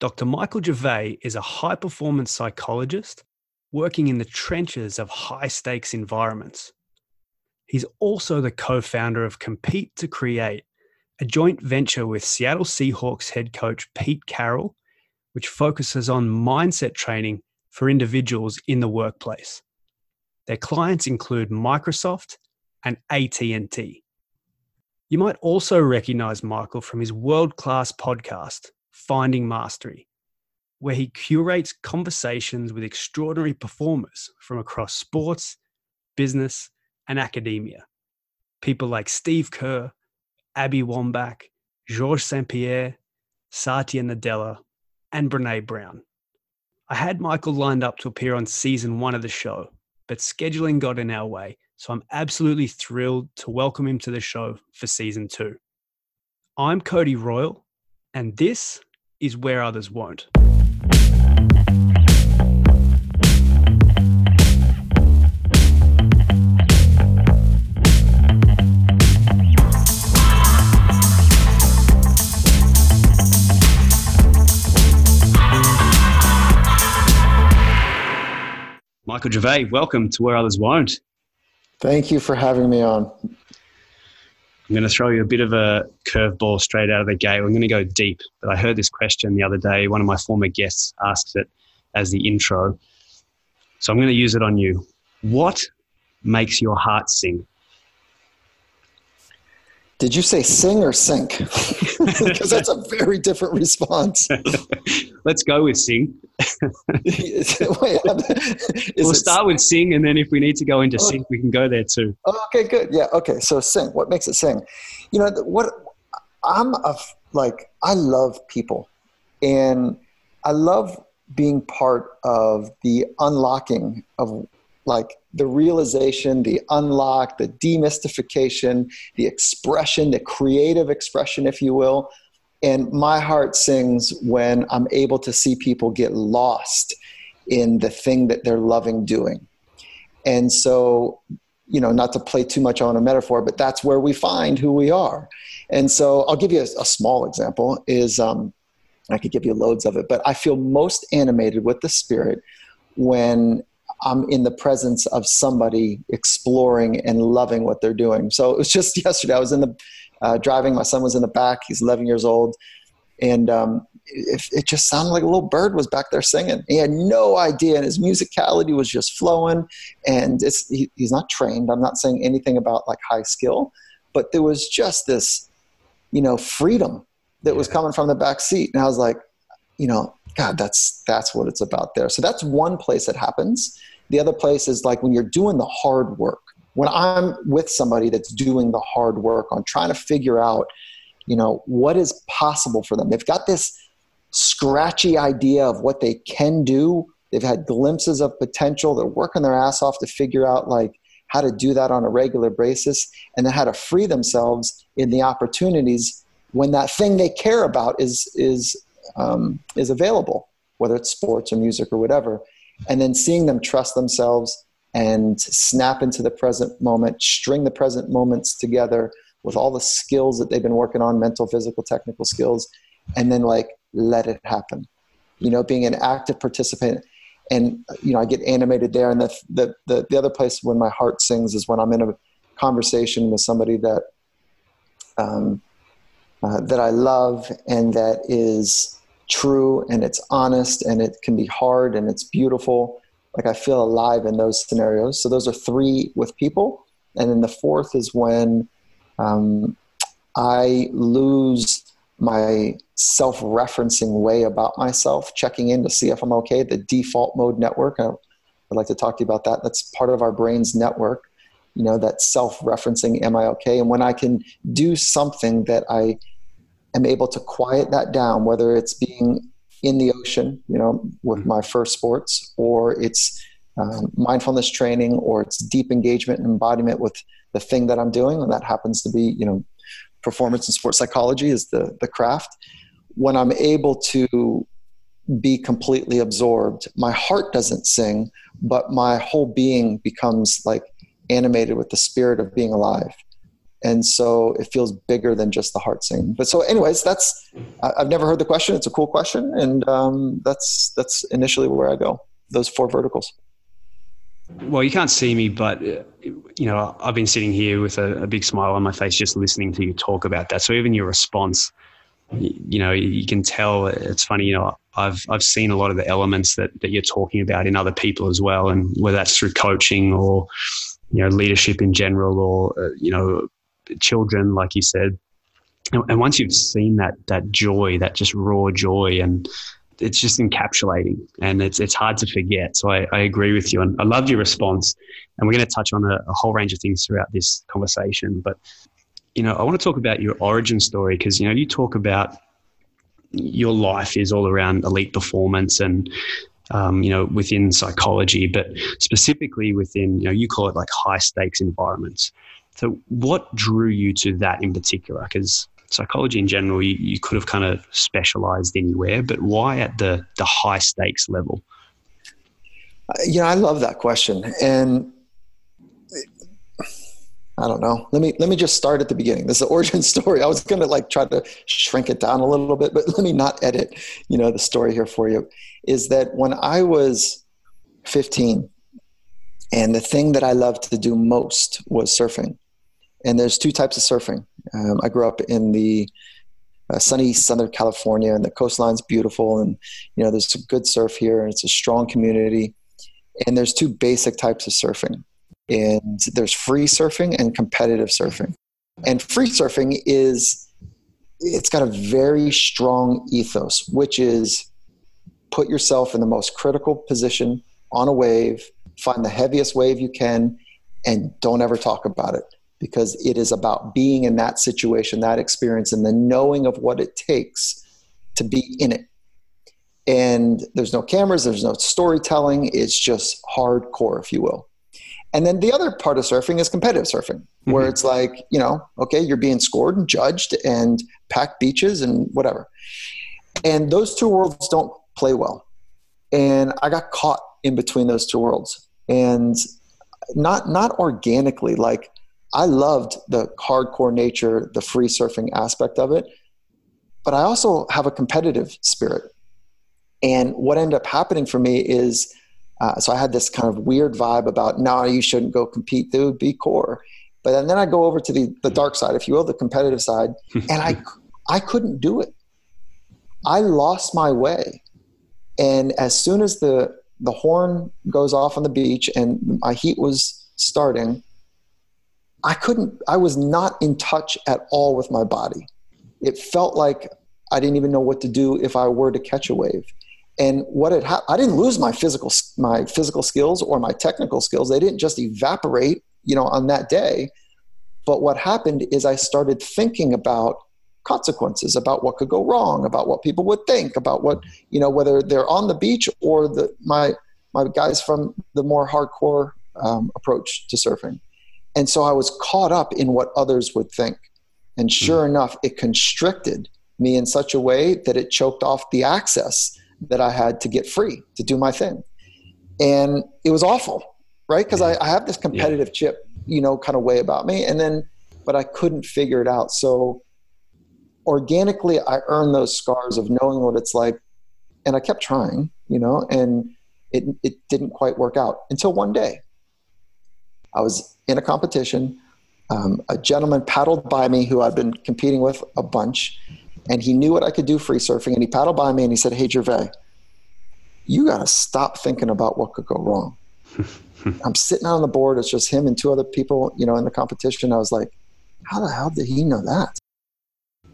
Dr. Michael Gervais is a high performance psychologist working in the trenches of high stakes environments. He's also the co founder of Compete to Create, a joint venture with Seattle Seahawks head coach Pete Carroll, which focuses on mindset training for individuals in the workplace. Their clients include Microsoft and AT&T. You might also recognize Michael from his world-class podcast, Finding Mastery, where he curates conversations with extraordinary performers from across sports, business, and academia. People like Steve Kerr, Abby Wambach, Georges St. Pierre, Satya Nadella, and Brene Brown. I had Michael lined up to appear on season one of the show, but scheduling got in our way, so I'm absolutely thrilled to welcome him to the show for season two. I'm Cody Royle, and this is Where Others Won't. Michael Gervais, welcome to Where Others Won't. Thank you for having me on. I'm going to throw you a bit of a curveball straight out of the gate. I'm going to go deep. But I heard this question the other day. One of my former guests asked it as the intro. So I'm going to use it on you. What makes your heart sing? Did you say sing or sink? because that's a very different response. Let's go with sing. Wait, we'll start with sing, and then if we need to go into oh, sing, we can go there too. Oh, okay, good. Yeah. Okay. So sing. What makes it sing? You know what? I'm a like I love people, and I love being part of the unlocking of like the realization, the unlock, the demystification, the expression, the creative expression, if you will. And my heart sings when I'm able to see people get lost in the thing that they're loving doing. And so, you know, not to play too much on a metaphor, but that's where we find who we are. And so I'll give you a, a small example is um, I could give you loads of it, but I feel most animated with the spirit when I'm in the presence of somebody exploring and loving what they're doing. So it was just yesterday. I was in the uh, driving. My son was in the back. He's 11 years old, and um, it, it, just sounded like a little bird was back there singing. He had no idea, and his musicality was just flowing. And it's he, he's not trained. I'm not saying anything about like high skill, but there was just this, you know, freedom that yeah. was coming from the back seat, and I was like, you know, God, that's that's what it's about there. So that's one place it happens. The other place is like when you're doing the hard work. When I'm with somebody that's doing the hard work on trying to figure out, you know, what is possible for them. They've got this scratchy idea of what they can do. They've had glimpses of potential. They're working their ass off to figure out like how to do that on a regular basis and then how to free themselves in the opportunities when that thing they care about is is um, is available, whether it's sports or music or whatever. And then seeing them trust themselves and snap into the present moment, string the present moments together with all the skills that they've been working on mental, physical, technical skills, and then like let it happen. You know, being an active participant. And, you know, I get animated there. And the, the, the, the other place when my heart sings is when I'm in a conversation with somebody that, um, uh, that I love and that is true and it's honest and it can be hard and it's beautiful. Like I feel alive in those scenarios. So those are three with people. And then the fourth is when um, I lose my self referencing way about myself, checking in to see if I'm okay, the default mode network. I, would like to talk to you about that. That's part of our brain's network, you know, that self referencing, am I okay? And when I can do something that I am able to quiet that down, whether it's being in the ocean, you know, with my first sports, or it's um, mindfulness training, or it's deep engagement and embodiment with the thing that I'm doing, and that happens to be, you know, performance and sports psychology is the the craft. When I'm able to be completely absorbed, my heart doesn't sing, but my whole being becomes like animated with the spirit of being alive. And so it feels bigger than just the heart singing. But so, anyways, that's I've never heard the question. It's a cool question, and um, that's that's initially where I go. Those four verticals. Well, you can't see me, but uh, you know, I've been sitting here with a, a, big smile on my face just listening to you talk about that. So even your response, you know, you can tell it's funny. You know, I've I've seen a lot of the elements that that you're talking about in other people as well, and whether that's through coaching or you know leadership in general, or uh, you know, children, like you said. And, and once you've seen that that joy, that just raw joy, and it's just encapsulating and it's it's hard to forget. So I, I agree with you, and I love your response. And we're going to touch on a, a, whole range of things throughout this conversation. But you know, I want to talk about your origin story because you know you talk about your life is all around elite performance and um, you know within psychology, but specifically within you know you call it like high stakes environments. So what drew you to that in particular? Because psychology in general, you, you could have kind of specialized anywhere, but why at the, the high stakes level? Uh, you know, I love that question. And I don't know. Let me let me just start at the beginning. This is the origin story. I was going to like try to shrink it down a little bit, but let me not edit, you know, the story here for you. Is that when I was 15 and the thing that I loved to do most was surfing. And there's two types of surfing. Um, I grew up in the uh, sunny Southern California, and the coastline's beautiful, and you know there's a good surf here, and it's a strong community. And there's two basic types of surfing, and there's free surfing and competitive surfing. And free surfing is it's got a very strong ethos, which is put yourself in the most critical position on a wave, find the heaviest wave you can, and don't ever talk about it because it is about being in that situation, that experience, and the knowing of what it takes to be in it. And there's no cameras, there's no storytelling, it's just hardcore, if you will. And then the other part of surfing is competitive surfing, mm-hmm. where it's like, you know, okay, you're being scored and judged and packed beaches and whatever. And those two worlds don't play well. And I got caught in between those two worlds. And not not organically, like I loved the hardcore nature, the free surfing aspect of it, but I also have a competitive spirit. And what ended up happening for me is, uh, so I had this kind of weird vibe about, no, you shouldn't go compete. Would be core. But then, then I go over to the, the dark side, if you will, the competitive side, and I, I couldn't do it. I lost my way. And as soon as the, the horn goes off on the beach and my heat was starting, I couldn't, I was not in touch at all with my body. It felt like I didn't even know what to do if I were to catch a wave. And what had happened, I didn't lose my physical, my physical skills or my technical skills. They didn't just evaporate, you know, on that day. But what happened is I started thinking about consequences, about what could go wrong, about what people would think, about what, you know, whether they're on the beach or the, my, my guys from the more hardcore um, approach to surfing. And so I was caught up in what others would think. And hmm. sure mm. enough, it constricted me in such a way that it choked off the access that I had to get free to do my thing. And it was awful, right? Because I, I, have this competitive yeah. chip, you know, kind of way about me. And then, but I couldn't figure it out. So organically, I earned those scars of knowing what it's like. And I kept trying, you know, and it, it didn't quite work out until one day I was in a competition. Um, a gentleman paddled by me who I'd been competing with a bunch, and he knew what I could do free surfing. And he paddled by me and he said, Hey, Gervais, you got to stop thinking about what could go wrong. I'm sitting on the board. It's just him and two other people, you know, in the competition. I was like, how the hell did he know that?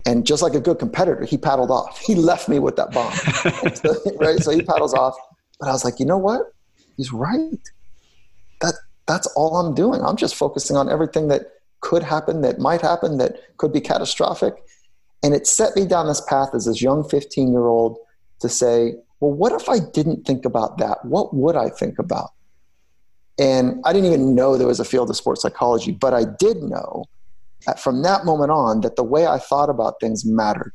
And just like a good competitor, he paddled off. He left me with that bomb, right? So he paddles off. But I was like, you know what? He's right. That that's all I'm doing. I'm just focusing on everything that could happen, that might happen, that could be catastrophic. And it set me down this path as this young 15 year old to say, well, what if I didn't think about that? What would I think about? And I didn't even know there was a field of sports psychology, but I did know that from that moment on that the way I thought about things mattered.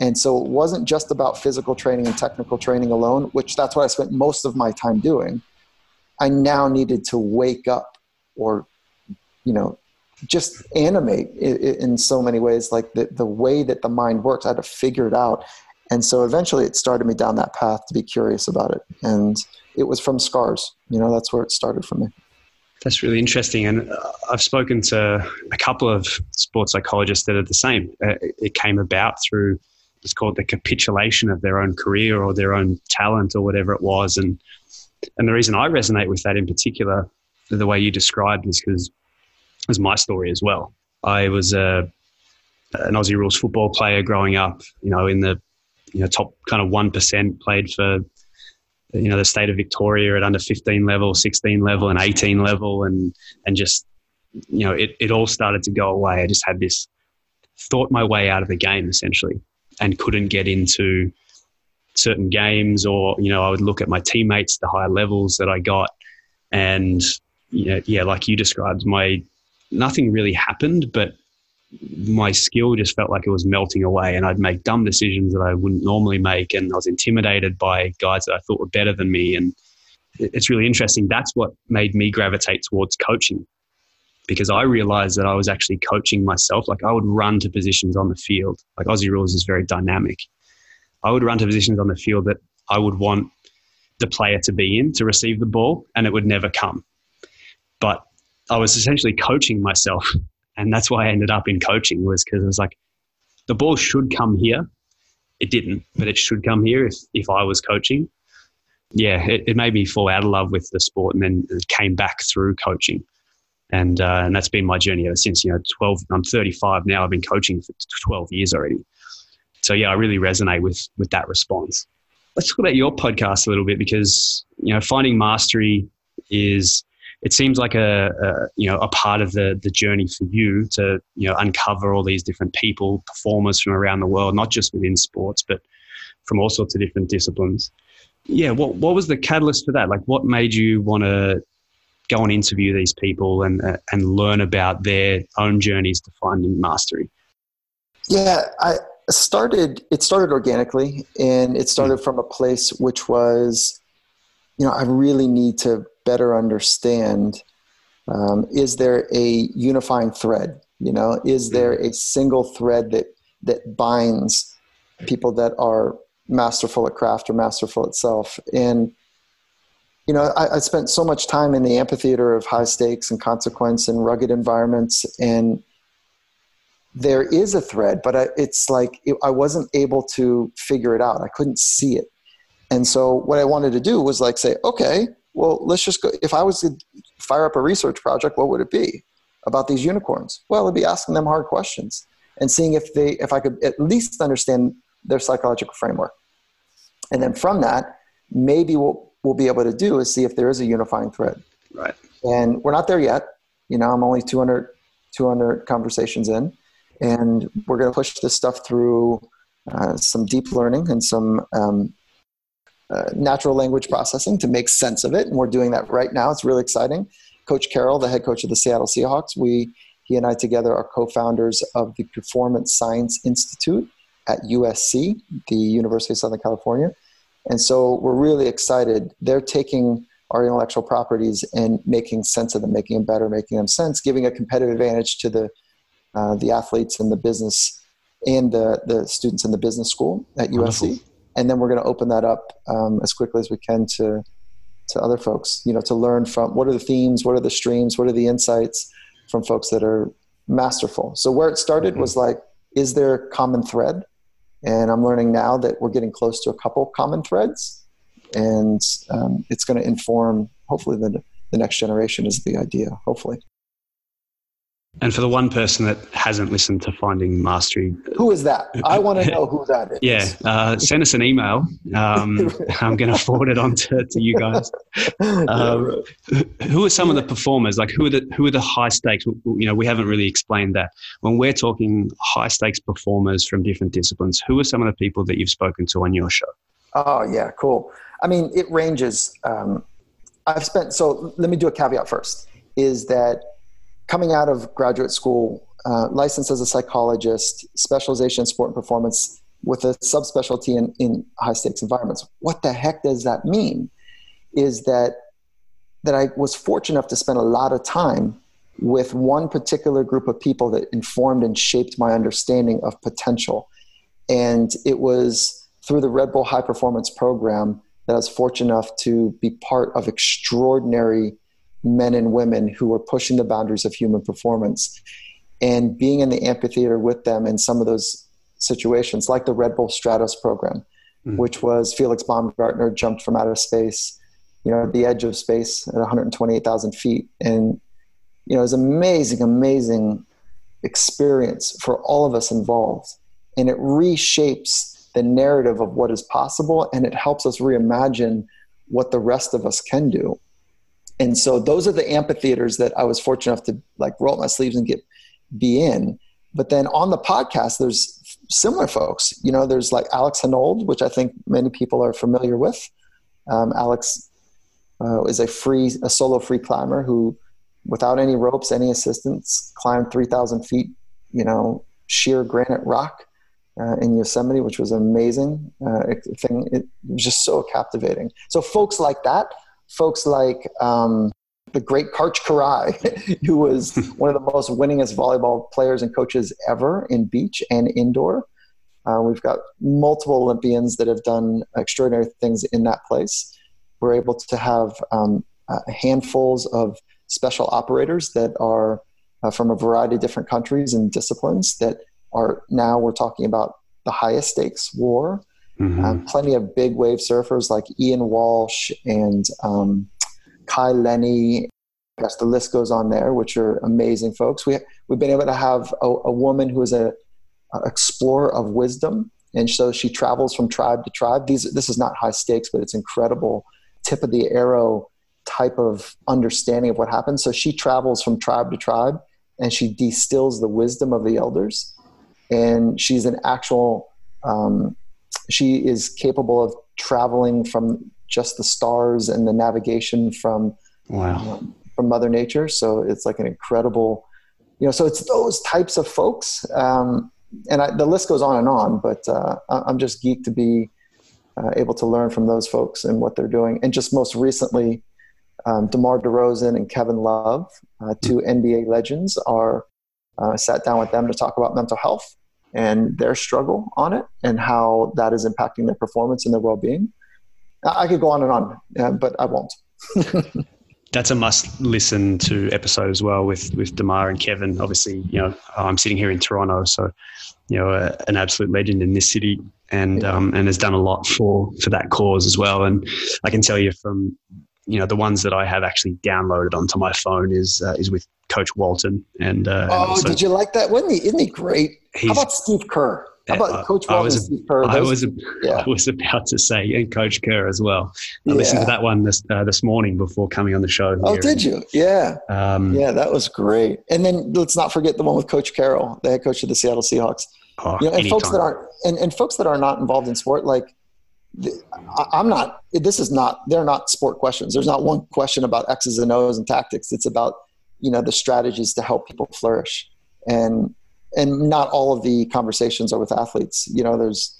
And so it wasn't just about physical training and technical training alone, which that's what I spent most of my time doing I now needed to wake up or, you know, just animate in so many ways like the, the way that the mind works. I had to figure it out. And so eventually it started me down that path to be curious about it. And it was from scars. You know that's where it started for me. That's really interesting. And uh, i've spoken to a couple of sports psychologists that are the same. Uh, it came about through it's called the capitulation of their own career or their own talent or whatever it was. And and the reason i resonate with that in particular the way you described is because was my story as well i was a an aussie rules football player growing up you know in the you know top kind of one percent played for you know the state of Victoria at under 15 level, 16 level, and 18 level, and and just you know it it all started to go away. I just had this thought my way out of the game essentially, and couldn't get into certain games, or you know I would look at my teammates, the higher levels that I got, and you know, yeah, like you described, my nothing really happened, but my skill just felt like it was melting away and I'd make dumb decisions that I wouldn't normally make. And I was intimidated by guys that I thought were better than me. And it's really interesting. That's what made me gravitate towards coaching because I realized that I was actually coaching myself. Like I would run to positions on the field. Like Aussie Rules is very dynamic. I would run to positions on the field that I would want the player to be in to receive the ball and it would never come. But I was essentially coaching myself and that's why I ended up in coaching was because it was like the ball should come here. It didn't, but it should come here if if I was coaching. Yeah, it, it made me fall out of love with the sport, and then it came back through coaching, and uh, and that's been my journey ever since. You know, twelve. I'm 35 now. I've been coaching for 12 years already. So yeah, I really resonate with with that response. Let's talk about your podcast a little bit because you know finding mastery is it seems like a, a, you know a part of the the journey for you to you know uncover all these different people, performers from around the world, not just within sports, but from all sorts of different disciplines. Yeah, what what was the catalyst for that? Like, what made you want to go and interview these people and uh, and learn about their own journeys to finding mastery? Yeah, I started. It started organically, and it started mm. from a place which was, you know, I really need to better understand um, is there a unifying thread you know is there a single thread that that binds people that are masterful at craft or masterful itself and you know I, I spent so much time in the amphitheater of high stakes and consequence and rugged environments and there is a thread but I, it's like it, i wasn't able to figure it out i couldn't see it and so what i wanted to do was like say okay well, let's just go. If I was to fire up a research project, what would it be about these unicorns? Well, it'd be asking them hard questions and seeing if they, if I could at least understand their psychological framework. And then from that, maybe what we'll be able to do is see if there is a unifying thread. Right. And we're not there yet. You know, I'm only 200, 200 conversations in, and we're going to push this stuff through uh, some deep learning and some um, uh, natural language processing to make sense of it. And we're doing that right now. It's really exciting. Coach Carroll, the head coach of the Seattle Seahawks, we he and I together are co-founders of the Performance Science Institute at USC, the University of Southern California. And so we're really excited. They're taking our intellectual properties and making sense of them, making them better, making them sense, giving a competitive advantage to the uh, the athletes and the business and the, the students in the business school at USC. Wonderful. And then we're going to open that up um, as quickly as we can to to other folks you know to learn from what are the themes what are the streams what are the insights from folks that are masterful. So where it started mm-hmm. was like is there a common thread? And i'm learning now that we're getting close to a couple common threads. And um, it's going to inform hopefully the, the next generation is the idea hopefully and for the one person that hasn't listened to Finding Mastery, who is that? I want to know who that is. Yeah, uh, send us an email. Um, I'm going to forward it on to, to you guys. Um, who are some of the performers? Like, who are the who are the high stakes? You know, we haven't really explained that. When we're talking high stakes performers from different disciplines, who are some of the people that you've spoken to on your show? Oh yeah, cool. I mean, it ranges. Um, I've spent so. Let me do a caveat first. Is that coming out of graduate school, uh, licensed as a psychologist, specialization in sport and performance with a subspecialty in, in high stakes environments. What the heck does that mean? Is that that I was fortunate enough to spend a lot of time with one particular group of people that informed and shaped my understanding of potential. And it was through the Red Bull High Performance Program that I was fortunate enough to be part of extraordinary men and women who were pushing the boundaries of human performance. And being in the amphitheater with them in some of those situations, like the Red Bull Stratos program, mm. which was Felix Baumgartner jumped from outer space, you know, at the edge of space at 128,000 feet. And, you know, it was amazing, amazing experience for all of us involved. And it reshapes the narrative of what is possible and it helps us reimagine what the rest of us can do. And so those are the amphitheaters that I was fortunate enough to like roll up my sleeves and get be in. But then on the podcast, there's similar folks. You know, there's like Alex Honnold, which I think many people are familiar with. Um, Alex uh, is a free, a solo free climber who, without any ropes, any assistance, climbed 3,000 feet, you know, sheer granite rock uh, in Yosemite, which was amazing uh, thing. It was just so captivating. So folks like that, folks like um, the great Karch Kiraly, who was one of the most winningest volleyball players and coaches ever in beach and indoor. Uh, we've got multiple Olympians that have done extraordinary things in that place. We're able to have um, uh, handfuls of special operators that are uh, from a variety of different countries and disciplines that are now we're talking about the highest stakes war. Mm-hmm. Um, plenty of big wave surfers like Ian Walsh and um, Kai Lenny. Yes, the list goes on there, which are amazing folks. We we've been able to have a, a woman who is a, a, explorer of wisdom, and so she travels from tribe to tribe. These this is not high stakes, but it's incredible tip of the arrow type of understanding of what happens. So she travels from tribe to tribe, and she distills the wisdom of the elders, and she's an actual. Um, she is capable of traveling from just the stars and the navigation from wow. Um, from Mother Nature. So it's like an incredible, you know. So it's those types of folks, um, and I, the list goes on and on. But uh, I'm just geeked to be uh, able to learn from those folks and what they're doing. And just most recently, um, DeMar DeRozan and Kevin Love, uh, two NBA legends, are uh, sat down with them to talk about mental health and their struggle on it and how that is impacting their performance and their well-being. I could go on and on, uh, but I won't. That's a must listen to episode as well with with Demar and Kevin. Obviously, you know I'm sitting here in Toronto, so you know uh, an absolute legend in this city, and um, and has done a lot for for that cause as well. And I can tell you from you know the ones that I have actually downloaded onto my phone is uh, is with Coach Walton. And uh, oh, and did you like that? Wasn't he? Isn't he great? How about Steve Kerr? How about Coach I, I was, Kerr? I was, yeah. I was about to say, and Coach Kerr as well. I yeah. listened to that one this uh, this morning before coming on the show. Oh, did you? Yeah, um, yeah, that was great. And then let's not forget the one with Coach Carroll, the head coach of the Seattle Seahawks. Oh, you know, and anytime. folks that aren't and, and folks that are not involved in sport, like I'm not. This is not. They're not sport questions. There's not one question about X's and O's and tactics. It's about you know the strategies to help people flourish. And and not all of the conversations are with athletes. You know, there's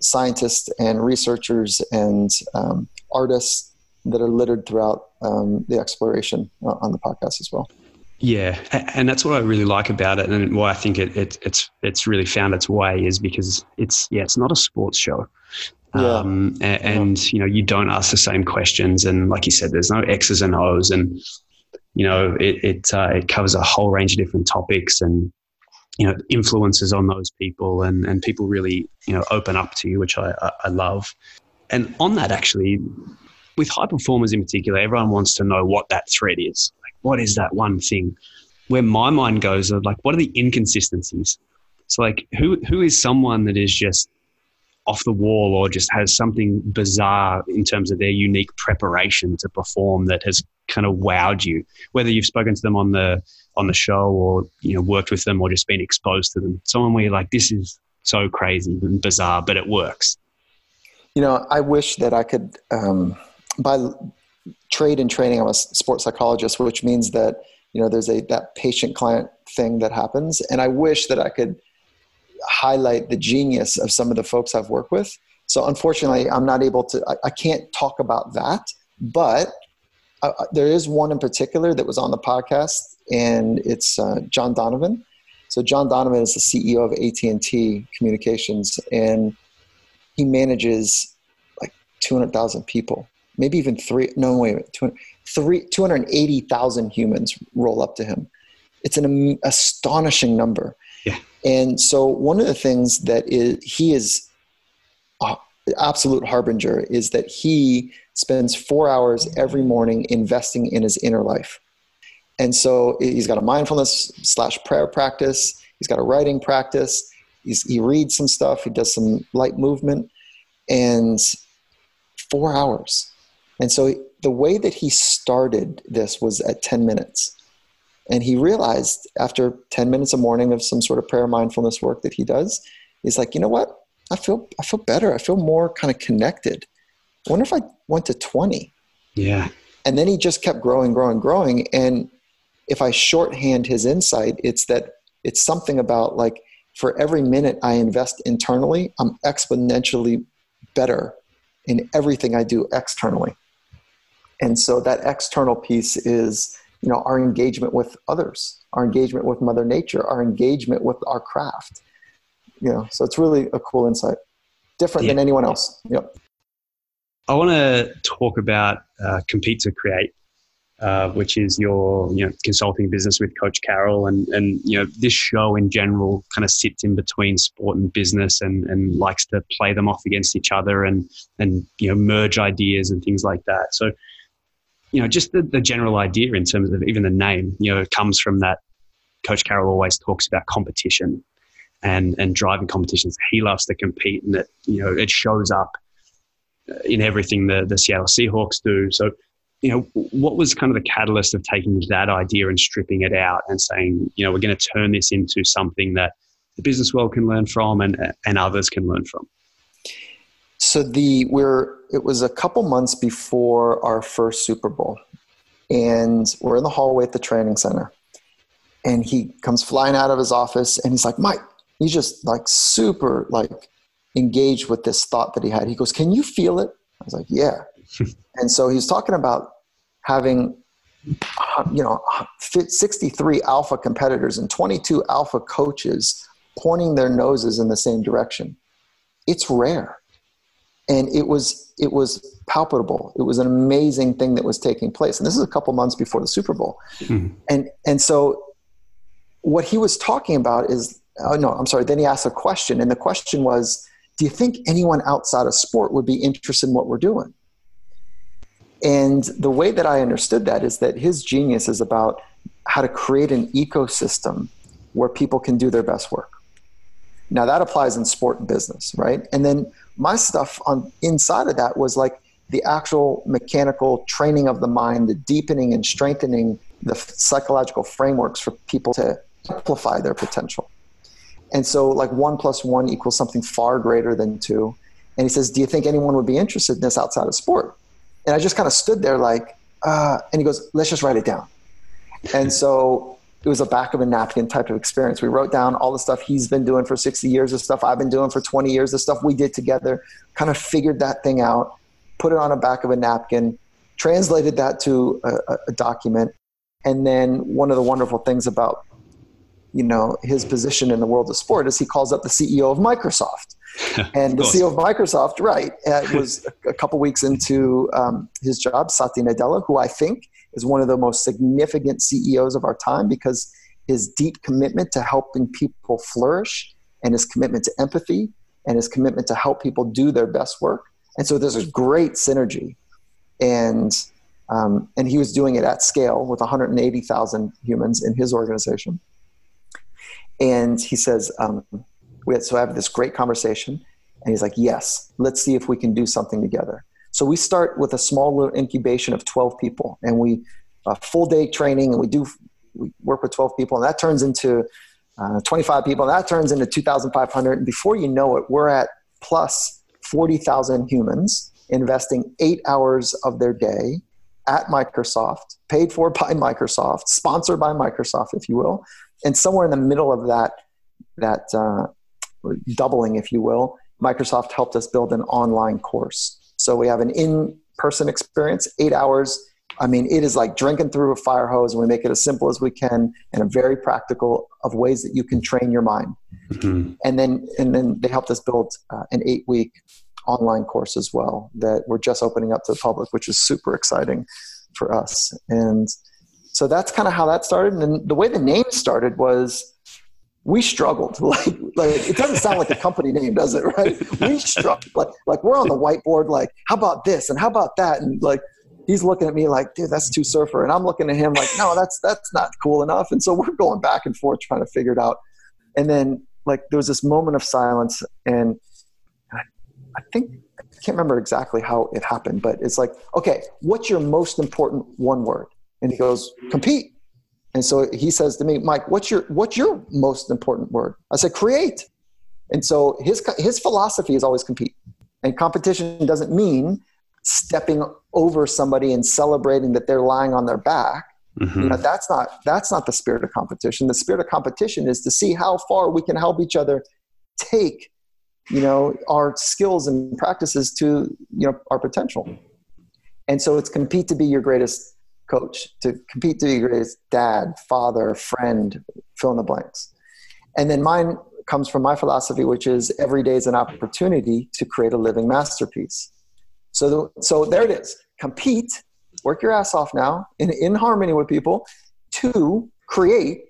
scientists and researchers and um, artists that are littered throughout um, the exploration uh, on the podcast as well. Yeah, and that's what I really like about it, and why I think it, it, it's it's really found its way is because it's yeah, it's not a sports show, yeah. um, and, and, you know you don't ask the same questions, and like you said, there's no X's and O's, and you know it it, uh, it covers a whole range of different topics, and you know influences on those people and and people really you know open up to you which I, I love. And on that actually with high performers in particular everyone wants to know what that thread is. Like what is that one thing? Where my mind goes like what are the inconsistencies? So like who who is someone that is just off the wall or just has something bizarre in terms of their unique preparation to perform that has kind of wowed you whether you've spoken to them on the on the show or you know worked with them or just been exposed to them. Someone where you're like this is so crazy and bizarre but it works. You know i wish that i could um, by trade and training i'm a sports psychologist which means that you know there's a that patient client thing that happens. And i wish that i could highlight the genius of some of the folks i've worked with so unfortunately i'm not able to i, I can't talk about that but uh, there is one in particular that was on the podcast and it's uh, John Donovan. So John Donovan is the CEO of AT&T Communications, and he manages like 200,000 people, maybe even three. No, wait, 200, three, 280,000 humans roll up to him. It's an astonishing number. And so one of the things that is he is absolute harbinger is that he spends four hours every morning investing in his inner life. And so he's got a mindfulness slash prayer practice. He's got a writing practice. He's, he reads some stuff. He does some light movement and four hours. And so the way that he started this was at 10 minutes. And he realized after 10 minutes a morning of some sort of prayer mindfulness work that he does, he's like, you know what? I feel I feel better. I feel more kind of connected. I wonder if I went to 20. Yeah. And then he just kept growing, growing, growing. And if I shorthand his insight, it's that it's something about like for every minute I invest internally, I'm exponentially better in everything I do externally. And so that external piece is, you know, our engagement with others, our engagement with Mother Nature, our engagement with our craft. You know so it's really a cool insight. Different yeah. than anyone else. Yep. I want to talk about uh, compete to create uh, which is your you know consulting business with coach carroll and and you know this show in general kind of sits in between sport and business and and likes to play them off against each other and and you know merge ideas and things like that. So you know just the, the general idea in terms of even the name you know comes from that coach carroll always talks about competition and and driving competitions. He loves to compete, and it you know it shows up in everything the the Seattle Seahawks do. So you know what was kind of the catalyst of taking that idea and stripping it out and saying you know we're going to turn this into something that the business world can learn from and and others can learn from. So the we're it was a couple months before our first Super Bowl, and we're in the hallway at the training center, and he comes flying out of his office and he's like, Mike, he's just like super like engaged with this thought that he had. He goes, "Can you feel it?" I was like, "Yeah." and so he's talking about having you know 63 alpha competitors and 22 alpha coaches pointing their noses in the same direction. It's rare. And it was it was palpable. It was an amazing thing that was taking place. And this is a couple months before the Super Bowl. Mm-hmm. And and so what he was talking about is oh no, I'm sorry. Then he asked a question, and the question was, "Do you think anyone outside of sport would be interested in what we're doing?" And the way that I understood that is that his genius is about how to create an ecosystem where people can do their best work. Now that applies in sport and business, right? And then my stuff on inside of that was like the actual mechanical training of the mind, the deepening and strengthening the psychological frameworks for people to amplify their potential. And so, like, one plus one equals something far greater than two. And he says, Do you think anyone would be interested in this outside of sport? And I just kind of stood there, like, uh, and he goes, Let's just write it down. And so it was a back of a napkin type of experience. We wrote down all the stuff he's been doing for 60 years, the stuff I've been doing for 20 years, the stuff we did together, kind of figured that thing out, put it on a back of a napkin, translated that to a, a document. And then one of the wonderful things about you know his position in the world of sport is he calls up the CEO of Microsoft, and the CEO of Microsoft, right, uh, was a couple weeks into um, his job, Satya Nadella, who I think is one of the most significant CEOs of our time because his deep commitment to helping people flourish and his commitment to empathy and his commitment to help people do their best work. And so there's a great synergy, and um, and he was doing it at scale with 180,000 humans in his organization. And he says, um, we had, so I have this great conversation. And he's like, yes, let's see if we can do something together. So we start with a small little incubation of 12 people and we a full day training and we do, we work with 12 people and that turns into uh, 25 people and that turns into 2,500. And before you know it, we're at plus 40,000 humans investing eight hours of their day at Microsoft, paid for by Microsoft, sponsored by Microsoft, if you will, and somewhere in the middle of that that uh, doubling, if you will, Microsoft helped us build an online course. So we have an in-person experience, eight hours I mean, it is like drinking through a fire hose, and we make it as simple as we can and a very practical of ways that you can train your mind. Mm-hmm. And then, and then they helped us build uh, an eight-week online course as well that we're just opening up to the public, which is super exciting for us. And so that's kind of how that started. And then the way the name started was we struggled. Like, like it doesn't sound like a company name, does it? Right? We struggled. Like, like we're on the whiteboard. Like, how about this and how about that? And like, he's looking at me like, dude, that's too surfer. And I'm looking at him like, no, that's that's not cool enough. And so we're going back and forth trying to figure it out. And then like there was this moment of silence, and I, I think I can't remember exactly how it happened, but it's like, okay, what's your most important one word? And he goes, compete. And so he says to me, Mike, what's your what's your most important word? I said, create. And so his his philosophy is always compete. And competition doesn't mean stepping over somebody and celebrating that they're lying on their back. Mm-hmm. You know, that's not that's not the spirit of competition. The spirit of competition is to see how far we can help each other take, you know, our skills and practices to you know our potential. And so it's compete to be your greatest coach, to compete to be greatest dad, father, friend, fill in the blanks. And then mine comes from my philosophy, which is every day is an opportunity to create a living masterpiece. So, the, so there it is. Compete, work your ass off now in, in harmony with people to create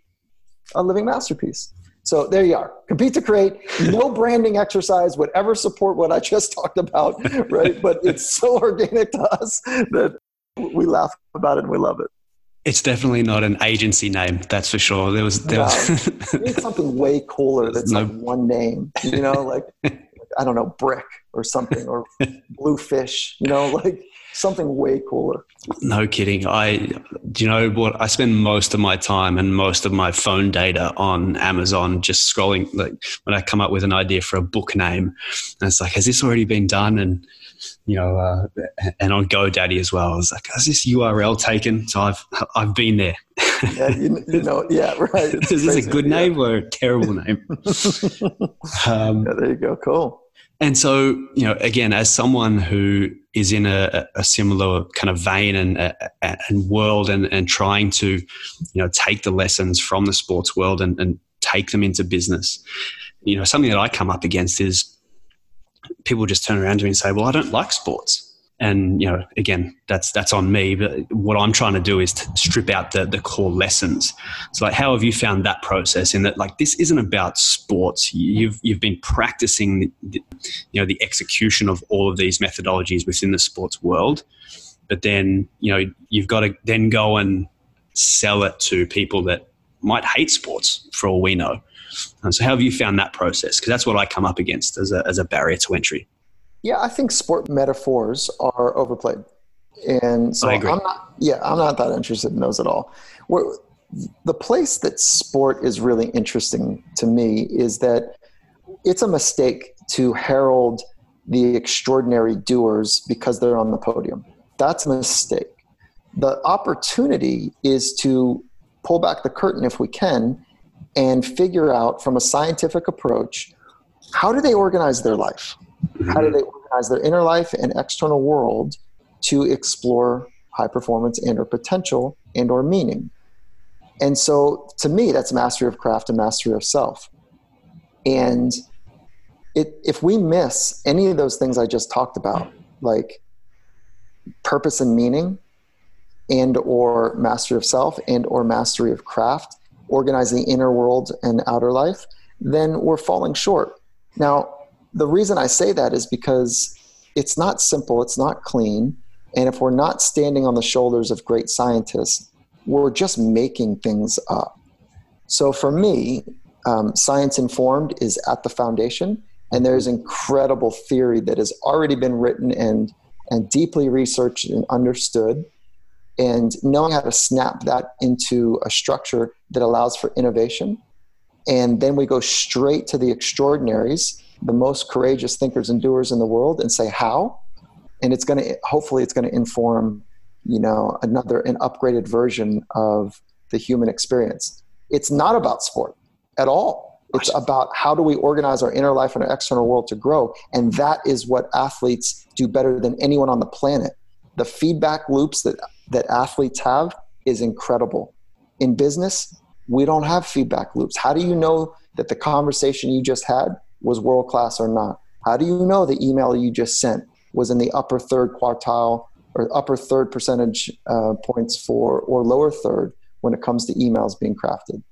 a living masterpiece. So there you are. Compete to create. No branding exercise would ever support what I just talked about, right? But it's so organic to us that we laugh about it and we love it. It's definitely not an agency name, that's for sure. There was there no, was something way cooler that's no, like one name, you know, like I don't know, brick or something, or bluefish, you know, like something way cooler. No kidding. I, do you know what? I spend most of my time and most of my phone data on Amazon, just scrolling. Like when I come up with an idea for a book name, and it's like, has this already been done? And you know, uh, and on GoDaddy as well. I was like, is this URL taken? So I've I've been there. yeah, you, you know, yeah, right. is this a good name yeah. or a terrible name? um, yeah, there you go. Cool. And so, you know, again, as someone who is in a, a similar kind of vein and, uh, and world and, and trying to, you know, take the lessons from the sports world and, and take them into business, you know, something that I come up against is people just turn around to me and say, well, I don't like sports and you know again that's that's on me but what i'm trying to do is to strip out the, the core lessons. So like how have you found that process in that like this isn't about sports. You've you've been practicing the, you know the execution of all of these methodologies within the sports world. But then you know you've got to then go and sell it to people that might hate sports for all we know. And so how have you found that process? Because that's what i come up against as a, as a barrier to entry yeah, I think sport metaphors are overplayed, and so I'm not. Yeah, I'm not that interested in those at all. The place that sport is really interesting to me is that it's a mistake to herald the extraordinary doers because they're on the podium. That's a mistake. The opportunity is to pull back the curtain if we can and figure out from a scientific approach how do they organize their life? Mm-hmm. How do they organize their inner life and external world to explore high performance and or potential and or meaning? And so to me, that's mastery of craft and mastery of self. And it, if we miss any of those things I just talked about, like purpose and meaning and or mastery of self and or mastery of craft, organizing inner world and outer life, then we're falling short. Now, the reason I say that is because it's not simple, it's not clean, and if we're not standing on the shoulders of great scientists, we're just making things up. So for me, um, science informed is at the foundation, and there's incredible theory that has already been written and and deeply researched and understood. And knowing how to snap that into a structure that allows for innovation. And then we go straight to the extraordinaries the most courageous thinkers and doers in the world and say how? And it's going to hopefully it's going to inform you know another an upgraded version of the human experience. It's not about sport at all. It's about how do we organize our inner life and our external world to grow and that is what athletes do better than anyone on the planet. The feedback loops that that athletes have is incredible. In business, we don't have feedback loops. How do you know that the conversation you just had was world class or not? How do you know the email you just sent was in the upper third quartile or upper third percentage uh, points for or lower third when it comes to emails being crafted?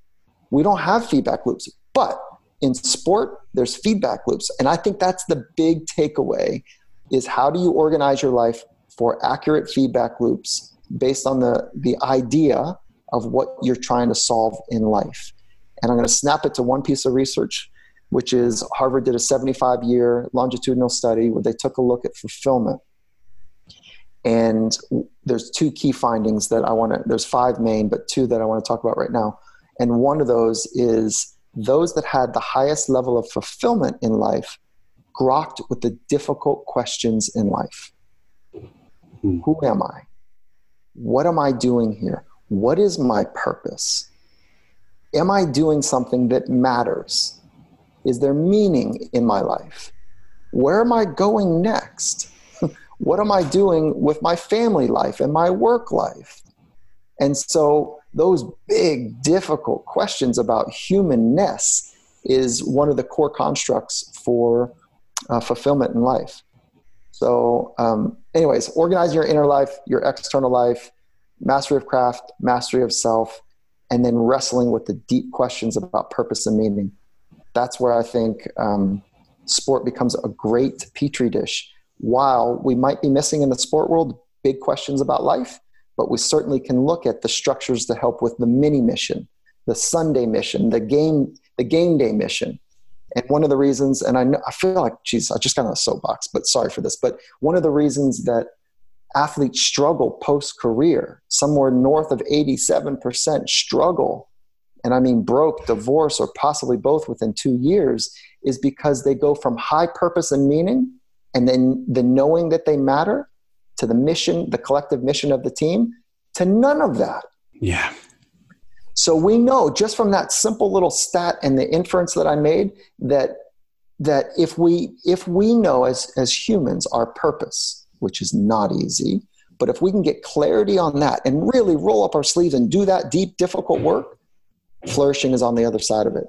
We don't have feedback loops, but in sport, there's feedback loops. And I think that's the big takeaway is how do you organize your life for accurate feedback loops based on the, the idea of what you're trying to solve in life. And I'm going to snap it to one piece of research, which is Harvard did a 75 year longitudinal study where they took a look at fulfillment. And there's two key findings that I want to, there's five main, but two that I want to talk about right now. And one of those is those that had the highest level of fulfillment in life grokked with the difficult questions in life. Hmm. Who am I? What am I doing here? What is my purpose? Am I doing something that matters? Is there meaning in my life? Where am I going next? what am I doing with my family life and my work life? And so, those big, difficult questions about humanness is one of the core constructs for uh, fulfillment in life. So, um, anyways, organize your inner life, your external life, mastery of craft, mastery of self, and then wrestling with the deep questions about purpose and meaning. That's where I think um, sport becomes a great petri dish. While we might be missing in the sport world big questions about life, but we certainly can look at the structures to help with the mini mission, the Sunday mission, the game, the game day mission. And one of the reasons, and I know, I feel like, geez, I just got on a soapbox, but sorry for this. But one of the reasons that athletes struggle post career, somewhere north of 87% struggle, and I mean broke, divorce, or possibly both within two years, is because they go from high purpose and meaning and then the knowing that they matter to the mission, the collective mission of the team, to none of that. Yeah. So we know just from that simple little stat and the inference that I made that that if we if we know as as humans our purpose, which is not easy. But if we can get clarity on that and really roll up our sleeves and do that deep, difficult work, flourishing is on the other side of it.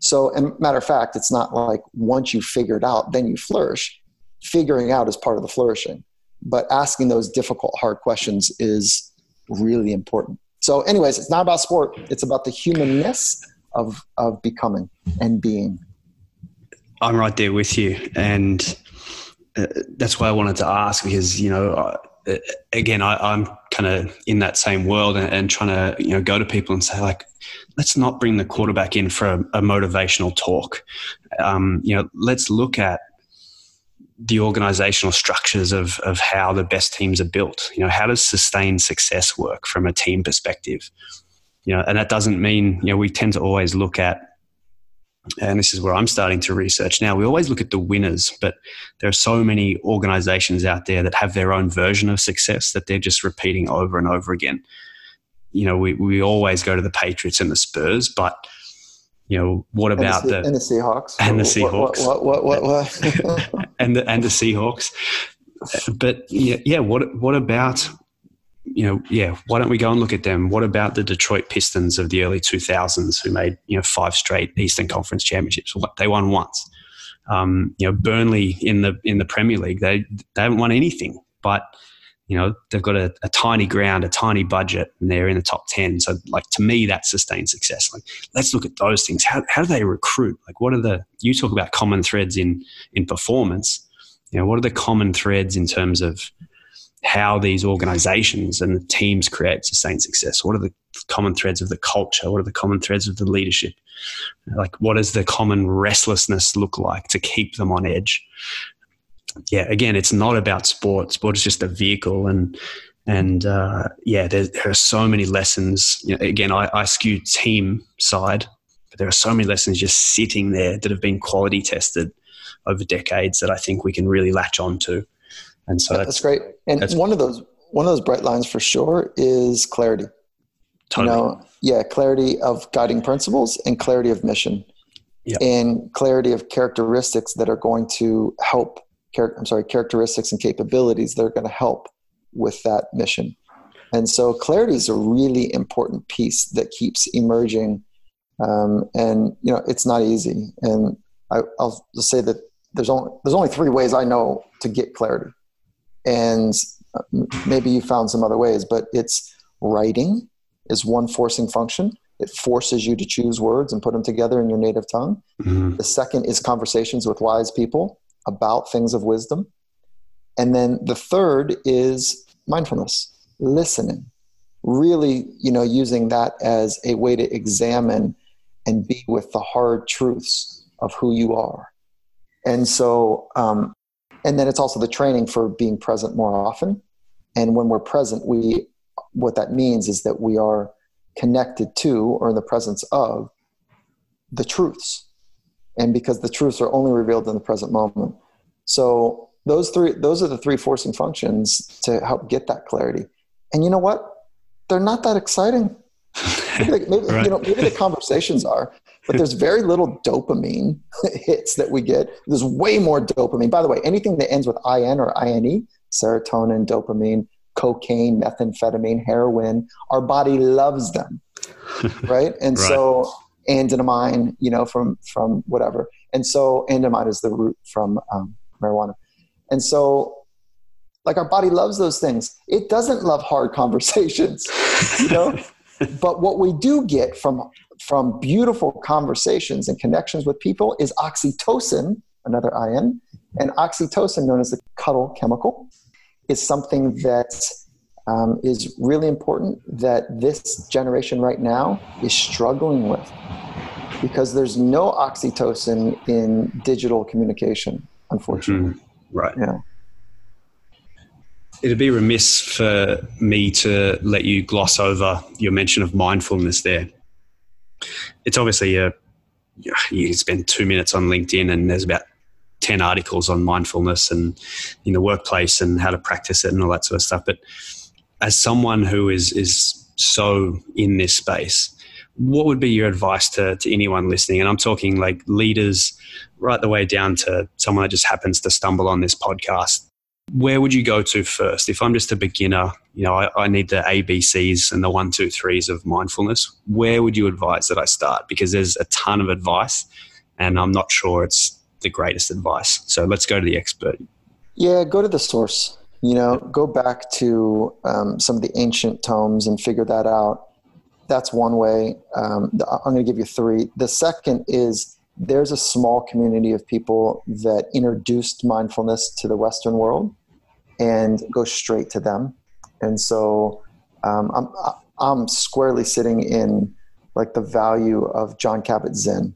So, and matter of fact, it's not like once you figure it out, then you flourish. Figuring out is part of the flourishing. But asking those difficult, hard questions is really important. So, anyways, it's not about sport, it's about the humanness of, of becoming and being. I'm right there with you. And uh, that's why I wanted to ask because you know again I, am kind of in that same world and, and, trying to you know go to people and say like let's not bring the quarterback in for a, a motivational talk. Um, you know let's look at the organizational structures of, of how the best teams are built. You know how does sustained success work from a team perspective? You know and that doesn't mean you know we tend to always look at and this is where I'm starting to research now. We always look at the winners, but there are so many organizations out there that have their own version of success that they're just repeating over and over again. You know, we, we always go to the Patriots and the Spurs, but you know, what about and the, the, and the Seahawks and the Seahawks what, what, what, what and the and the Seahawks? But yeah, yeah, what what about you know, yeah, why don't we go and look at them? What about the Detroit Pistons of the early 2000s who made, you know, five straight Eastern Conference championships? What they won once. Um, you know, Burnley in the in the Premier League, they they haven't won anything, but you know they've got a, a, tiny ground, a tiny budget, and they're in the top ten. So, like to me, that's sustained success. Like, let's look at those things. How how do they recruit? Like, what are the you talk about common threads in in performance? You know, what are the common threads in terms of how these organizations and the teams create sustained success. What are the common threads of the culture? What are the common threads of the leadership? Like, what does the common restlessness look like to keep them on edge? Yeah, again, it's not about sport. Sport is just a vehicle, and and uh, yeah, there, there, are so many lessons. You know, again, I, I skew team side, but there are so many lessons just sitting there that have been quality tested over decades that I think we can really latch on to. And so that's, that's great. And that's, one of those one of those bright lines for sure is clarity. Totally. You know, yeah, clarity of guiding principles and clarity of mission. Yep. And clarity of characteristics that are going to help I'm sorry, characteristics and capabilities that are going to help with that mission. And so clarity is a really important piece that keeps emerging. Um, and you know, it's not easy. And I, will just say that there's only there's only three ways I know to get clarity, and uh, maybe you found some other ways, but it's writing is one forcing function. It forces you to choose words and put them together in your native tongue. Mm-hmm. The second is conversations with wise people about things of wisdom. And then the third is mindfulness, listening, really, you know, using that as a way to examine and be with the hard truths of who you are. And so, um, and then it's also the training for being present more often. And when we're present, we, what that means is that we are connected to or in the presence of the truths. And because the truths are only revealed in the present moment. So those three, those are the three forcing functions to help get that clarity. And you know what? They're not that exciting. Maybe, maybe right. you know, maybe the conversations are, but there's very little dopamine hits that we get. There's way more dopamine. By the way, anything that ends with in or ine, serotonin, dopamine, cocaine, methamphetamine, heroin, our body loves them, right? And right. so anandamide, you know, from from whatever. And so anandamide is the root from um, marijuana. And so, like our body loves those things. It doesn't love hard conversations, you know. But what we do get from from beautiful conversations and connections with people is oxytocin, another IN, and oxytocin, known as the cuddle chemical, is something that um, is really important that this generation right now is struggling with because there's no oxytocin in digital communication, unfortunately. Mm-hmm. Right. Yeah. It'd be remiss for me to let you gloss over your mention of mindfulness there. It's obviously a you spend two minutes on LinkedIn and there's about 10 articles on mindfulness and in the workplace and how to practice it and all that sort of stuff. But as someone who is, is so in this space, what would be your advice to, to anyone listening? And I'm talking like leaders right the way down to someone that just happens to stumble on this podcast where would you go to first? If I'm just a beginner, you know, I, I, need the ABCs and the one, two, threes of mindfulness. Where would you advise that I start? Because there's a ton of advice, and I'm not sure it's the greatest advice. So let's go to the expert. Yeah, go to the source. You know, go back to um, some of the ancient tomes and figure that out. That's one way. Um, I'm going to give you three. The second is there's a small community of people that introduced mindfulness to the Western world and go straight to them. And so um, I'm, I'm squarely sitting in like the value of Jon Kabat-Zinn,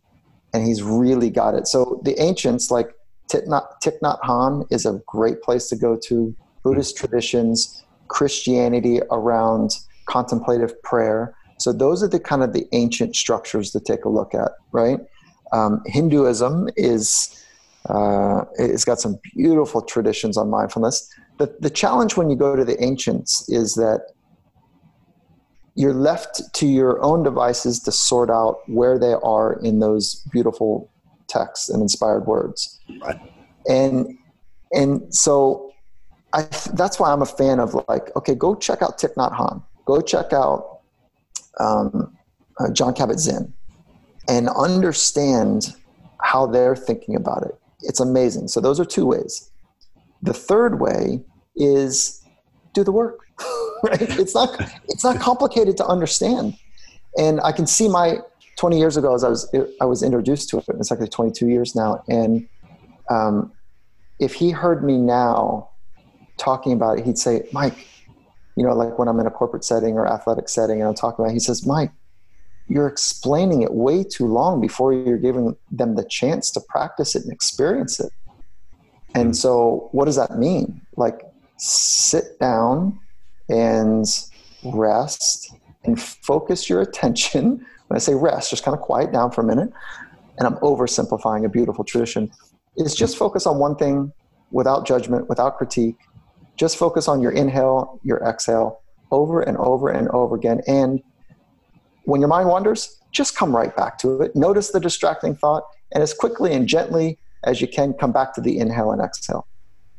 and he's really got it. So the ancients, like Thich Nhat Hanh, is a great place to go to. Buddhist traditions, Christianity around contemplative prayer. So those are the kind of the ancient structures to take a look at, right? Um, Hinduism is uh, it's got some beautiful traditions on mindfulness. The, the challenge when you go to the ancients is that you're left to your own devices to sort out where they are in those beautiful texts and inspired words. Right. And and so I, that's why I'm a fan of like, okay, go check out Thich Nhat Hanh. Go check out um, uh, Jon Kabat-Zinn and understand how they're thinking about it. It's amazing. So those are two ways. The third way is do the work. right? It's not it's not complicated to understand. And I can see my 20 years ago as I was I was introduced to it. It's actually 22 years now. And um, if he heard me now talking about it, he'd say, Mike, you know, like when I'm in a corporate setting or athletic setting and I'm talking about it, he says, Mike, you're explaining it way too long before you're giving them the chance to practice it and experience it. And hmm. so, what does that mean? Like, sit down and rest and focus your attention. When I say rest, just kind of quiet down for a minute. And I'm oversimplifying a beautiful tradition. Is just focus on one thing without judgment, without critique. Just focus on your inhale, your exhale over and over and over again. And when your mind wanders, just come right back to it. Notice the distracting thought, and as quickly and gently as you can, come back to the inhale and exhale.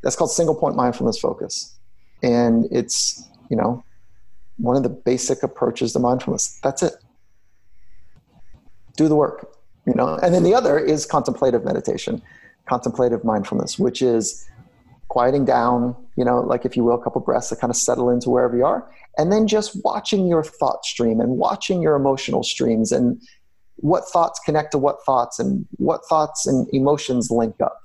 That's called single point mindfulness focus. And it's, you know, one of the basic approaches to mindfulness. That's it. Do the work, you know. And then the other is contemplative meditation, contemplative mindfulness, which is quieting down, you know, like if you will, a couple breaths to kind of settle into wherever you are, and then just watching your thought stream and watching your emotional streams and what thoughts connect to what thoughts and what thoughts and emotions link up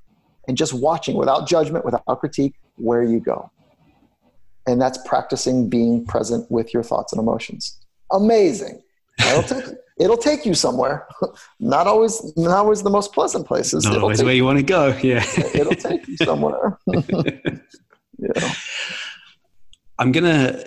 and just watching without judgment, without critique, where you go. And that's practicing being present with your thoughts and emotions. Amazing. It'll take, it'll take you somewhere. Not always, not always the most pleasant places. Not it'll always where you want to go. Yeah. it'll take you somewhere. yeah. I'm gonna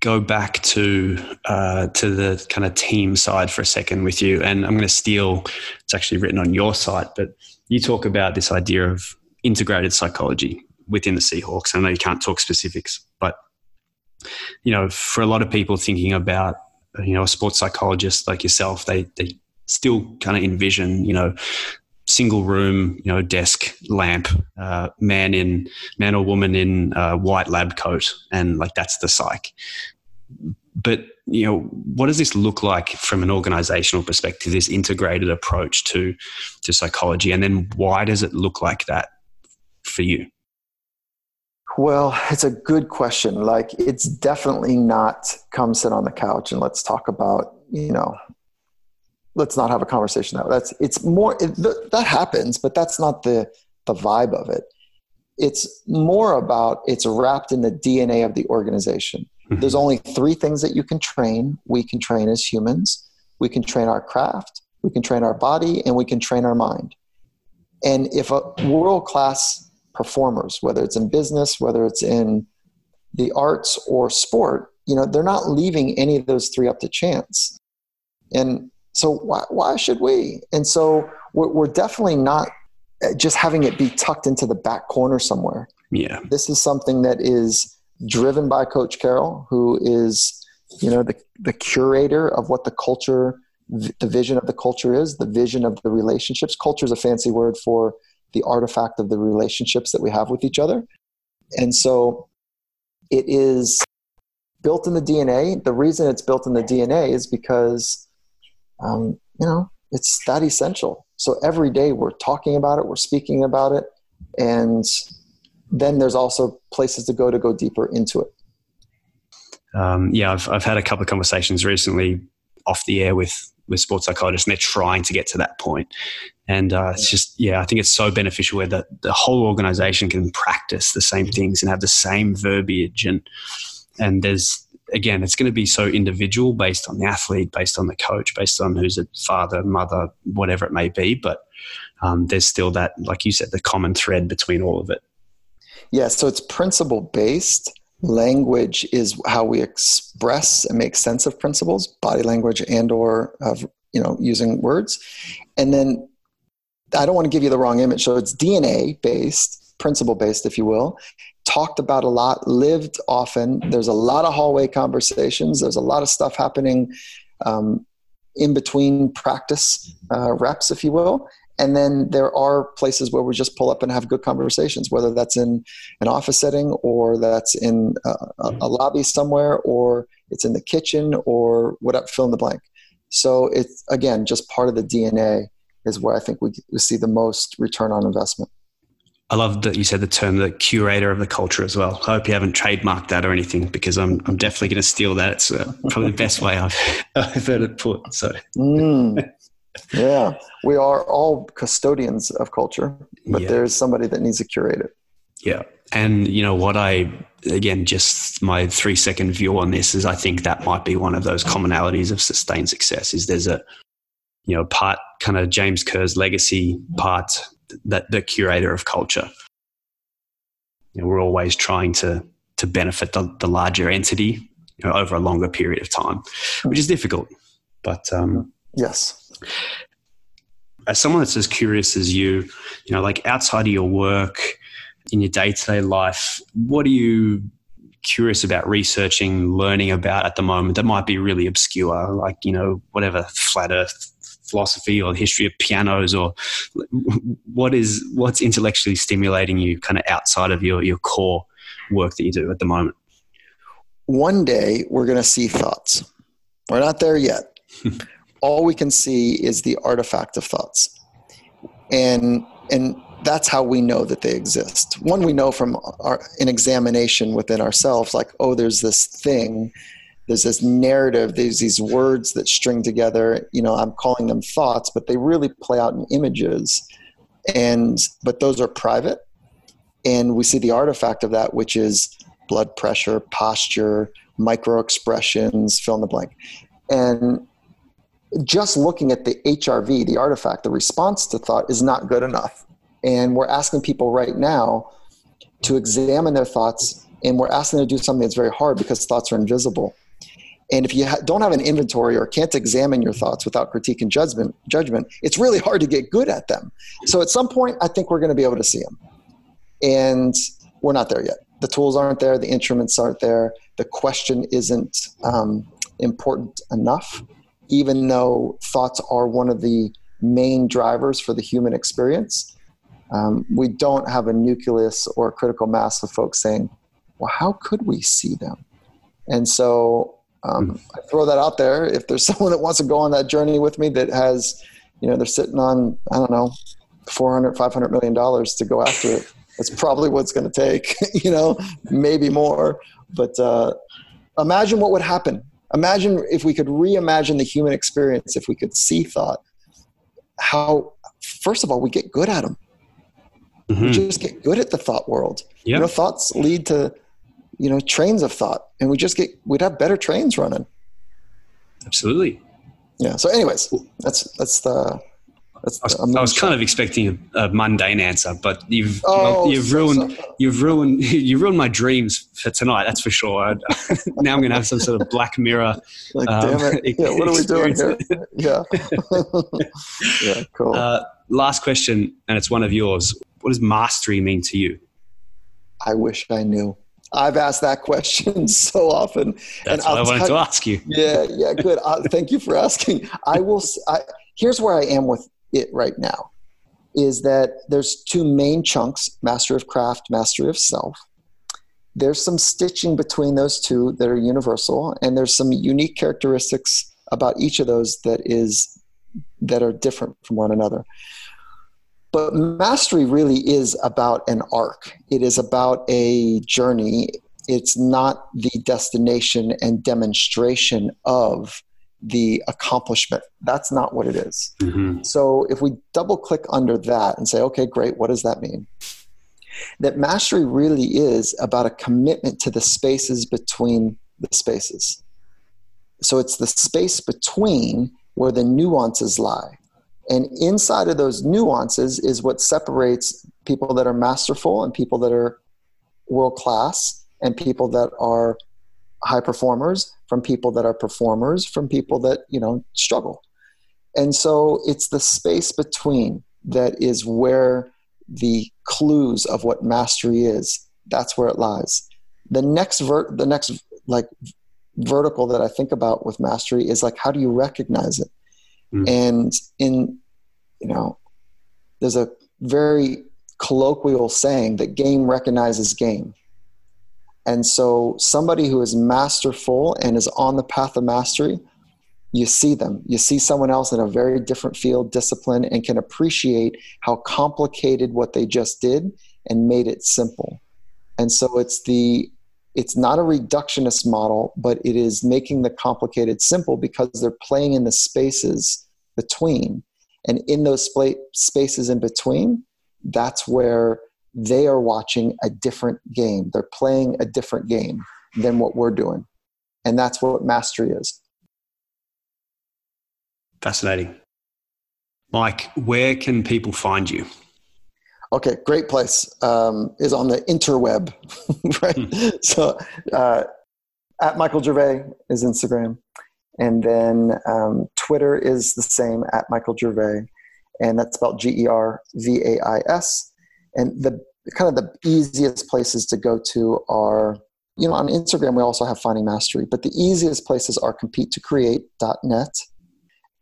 go back to uh, to the kind of team side for a second with you, and I'm going to steal. It's actually written on your site, but you talk about this idea of integrated psychology within the Seahawks. I know you can't talk specifics, but you know, for a lot of people thinking about you know a sports psychologist like yourself, they they still kind of envision you know single room, you know, desk lamp, uh, man in man or woman in a white lab coat, and like that's the psych. But you know, what does this look like from an organizational perspective? This integrated approach to to psychology, and then why does it look like that for you? Well, it's a good question. Like, it's definitely not come sit on the couch and let's talk about, you know, let's not have a conversation now. That's it's more it, th- that happens, but that's not the the vibe of it. It's more about it's wrapped in the DNA of the organization. Mm-hmm. There's only three things that you can train. We can train as humans. We can train our craft. We can train our body, and we can train our mind. And if a world class performers, whether it's in business, whether it's in the arts or sport, you know, they're not leaving any of those three up to chance. And so why, why should we? And so we're, we're definitely not uh, just having it be tucked into the back corner somewhere. Yeah. This is something that is driven by Coach Carroll, who is, you know, the, the curator of what the culture, the vision of the culture is, the vision of the relationships. Culture is a fancy word for the artifact of the relationships that we have with each other. And so it is built in the DNA. The reason it's built in the DNA is because um, you know, it's that essential. So every day we're talking about it, we're speaking about it, and then there's also places to go to go deeper into it. Um, yeah, I've I've had a couple of conversations recently off the air with with sports psychologists, and they're trying to get to that point. And uh, it's just yeah, I think it's so beneficial where the the whole organization can practice the same things and have the same verbiage and and there's again, it's going to be so individual based on the athlete, based on the coach, based on who's a father, mother, whatever it may be. But um, there's still that, like you said, the common thread between all of it. Yeah, so it's principle based. Language is how we express and make sense of principles, body language and or of you know using words, and then I don't want to give you the wrong image. So it's DNA based, principle based, if you will, talked about a lot, lived often. There's a lot of hallway conversations. There's a lot of stuff happening um, in between practice uh, reps, if you will. And then there are places where we just pull up and have good conversations, whether that's in an office setting or that's in a, a lobby somewhere or it's in the kitchen or what whatever, fill in the blank. So it's, again, just part of the DNA is where I think we, we see the most return on investment. I love that you said the term the curator of the culture as well. I hope you haven't trademarked that or anything because I'm, I'm definitely going to steal that. It's uh, probably the best way I've, I've heard it put. So, mm, yeah, we are all custodians of culture, but yeah. there's somebody that needs to curate it. Yeah. And you know what I, again, just my three second view on this is I think that might be one of those commonalities of sustained success is there's a, you know, part kind of James Kerr's legacy, part that the curator of culture. You know, we're always trying to to benefit the, the larger entity you know, over a longer period of time, which is difficult. But um, yes, as someone that's as curious as you, you know, like outside of your work, in your day to day life, what are you curious about researching, learning about at the moment that might be really obscure, like, you know, whatever flat earth philosophy or the history of pianos or what is what's intellectually stimulating you kind of outside of your your core work that you do at the moment one day we're going to see thoughts. We're not there yet. All we can see is the artifact of thoughts. And, and that's how we know that they exist. One, we know from our, an examination within ourselves, like, oh, there's this thing, there's this narrative, there's these words that string together. You know, I'm calling them thoughts, but they really play out in images. And, but those are private. And we see the artifact of that, which is blood pressure, posture, micro expressions, fill in the blank. And just looking at the HRV, the artifact, the response to thought is not good enough. And we're asking people right now to examine their thoughts, and we're asking them to do something that's very hard because thoughts are invisible. And if you ha- don't have an inventory or can't examine your thoughts without critique and judgment, judgment, it's really hard to get good at them. So at some point, I think we're going to be able to see them. And we're not there yet. The tools aren't there, the instruments aren't there, the question isn't um, important enough, even though thoughts are one of the main drivers for the human experience. Um, we don't have a nucleus or a critical mass of folks saying, well, how could we see them? And so um, hmm. I throw that out there. If there's someone that wants to go on that journey with me that has, you know, they're sitting on, I don't know, 400, 500 million dollars to go after it. That's probably what it's going to take, you know, maybe more. But uh, imagine what would happen. Imagine if we could reimagine the human experience, if we could see thought, how, first of all, we get good at them. Mm-hmm. We just get good at the thought world. Yep. You know, thoughts lead to, you know, trains of thought, and we just get we'd have better trains running. Absolutely. Yeah. So, anyways, that's that's the. That's I was, I was kind of expecting a, a, mundane answer, but you've oh, you've so, ruined so. you've ruined you've ruined my dreams for tonight. That's for sure. now I'm going to have some sort of Black Mirror. Like, um, damn it! Yeah, what are we doing here? Yeah. yeah. Cool. Uh, last question, and it's one of yours what does mastery mean to you? I wish I knew. I've asked that question so often. That's and what I'll I wanted to ask you. Yeah, yeah, good. Uh, thank you for asking. I will. I, here's where I am with it right now. Is that there's two main chunks: mastery of craft, mastery of self. There's some stitching between those two that are universal, and there's some unique characteristics about each of those that is that are different from one another. But mastery really is about an arc, it is about a journey. It's not the destination and demonstration of the accomplishment. That's not what it is. Mm-hmm. So if we double click under that and say, okay, great, what does that mean? That mastery really is about a commitment to the spaces between the spaces. So it's the space between where the nuances lie. And inside of those nuances is what separates people that are masterful and people that are world class and people that are high performers from people that are performers from people that, you know, struggle. And so it's the space between that is where the clues of what mastery is. That's where it lies. The next vert, the next like vertical that I think about with mastery is like how do you recognize it? Mm. And in, you know, there's a very colloquial saying that game recognizes game. And so somebody who is masterful and is on the path of mastery, you see them. You see someone else in a very different field, discipline, and can appreciate how complicated what they just did and made it simple. And so it's the it's not a reductionist model, but it is making the complicated simple because they're playing in the spaces between. And in those spaces in between, that's where they are watching a different game. They're playing a different game than what we're doing. And that's what mastery is. Fascinating. Mike, where can people find you? Okay, great place um, is on the interweb, right? Hmm. So, uh, at Michael Gervais is Instagram. And then um, Twitter is the same at Michael Gervais, and that's spelled G E R V A I S. And the kind of the easiest places to go to are, you know, on Instagram we also have Finding Mastery, but the easiest places are competetocreate.net.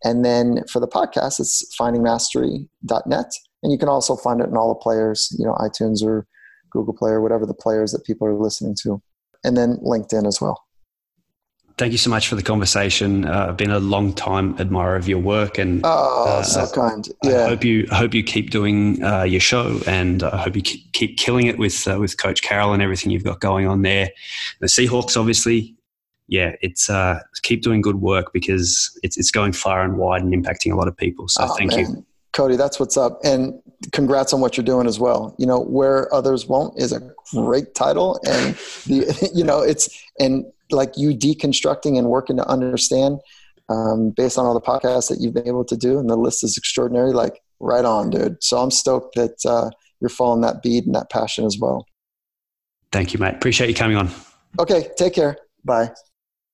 And then for the podcast, it's findingmastery.net. And you can also find it in all the players, you know, iTunes or Google Play or whatever the players that people are listening to. And then LinkedIn as well. thank you so much for the conversation. Uh, I've been a long time admirer of your work, and oh, uh, so kind. Yeah. I hope you hope you keep doing uh, your show, and I hope you keep, keep killing it with uh, with Coach Carroll and everything you've got going on there. The Seahawks, obviously, yeah, it's uh, keep doing good work because it's it's going far and wide and impacting a lot of people. So oh, thank man. you. Cody, that's what's up. And congrats on what you're doing as well. You know, where others won't is a great title. And the, you know, it's, and like you deconstructing and working to understand um, based on all the podcasts that you've been able to do. And the list is extraordinary. Like right on, dude. So I'm stoked that uh, you're following that bead and that passion as well. Thank you, mate. Appreciate you coming on. Okay. Take care. Bye.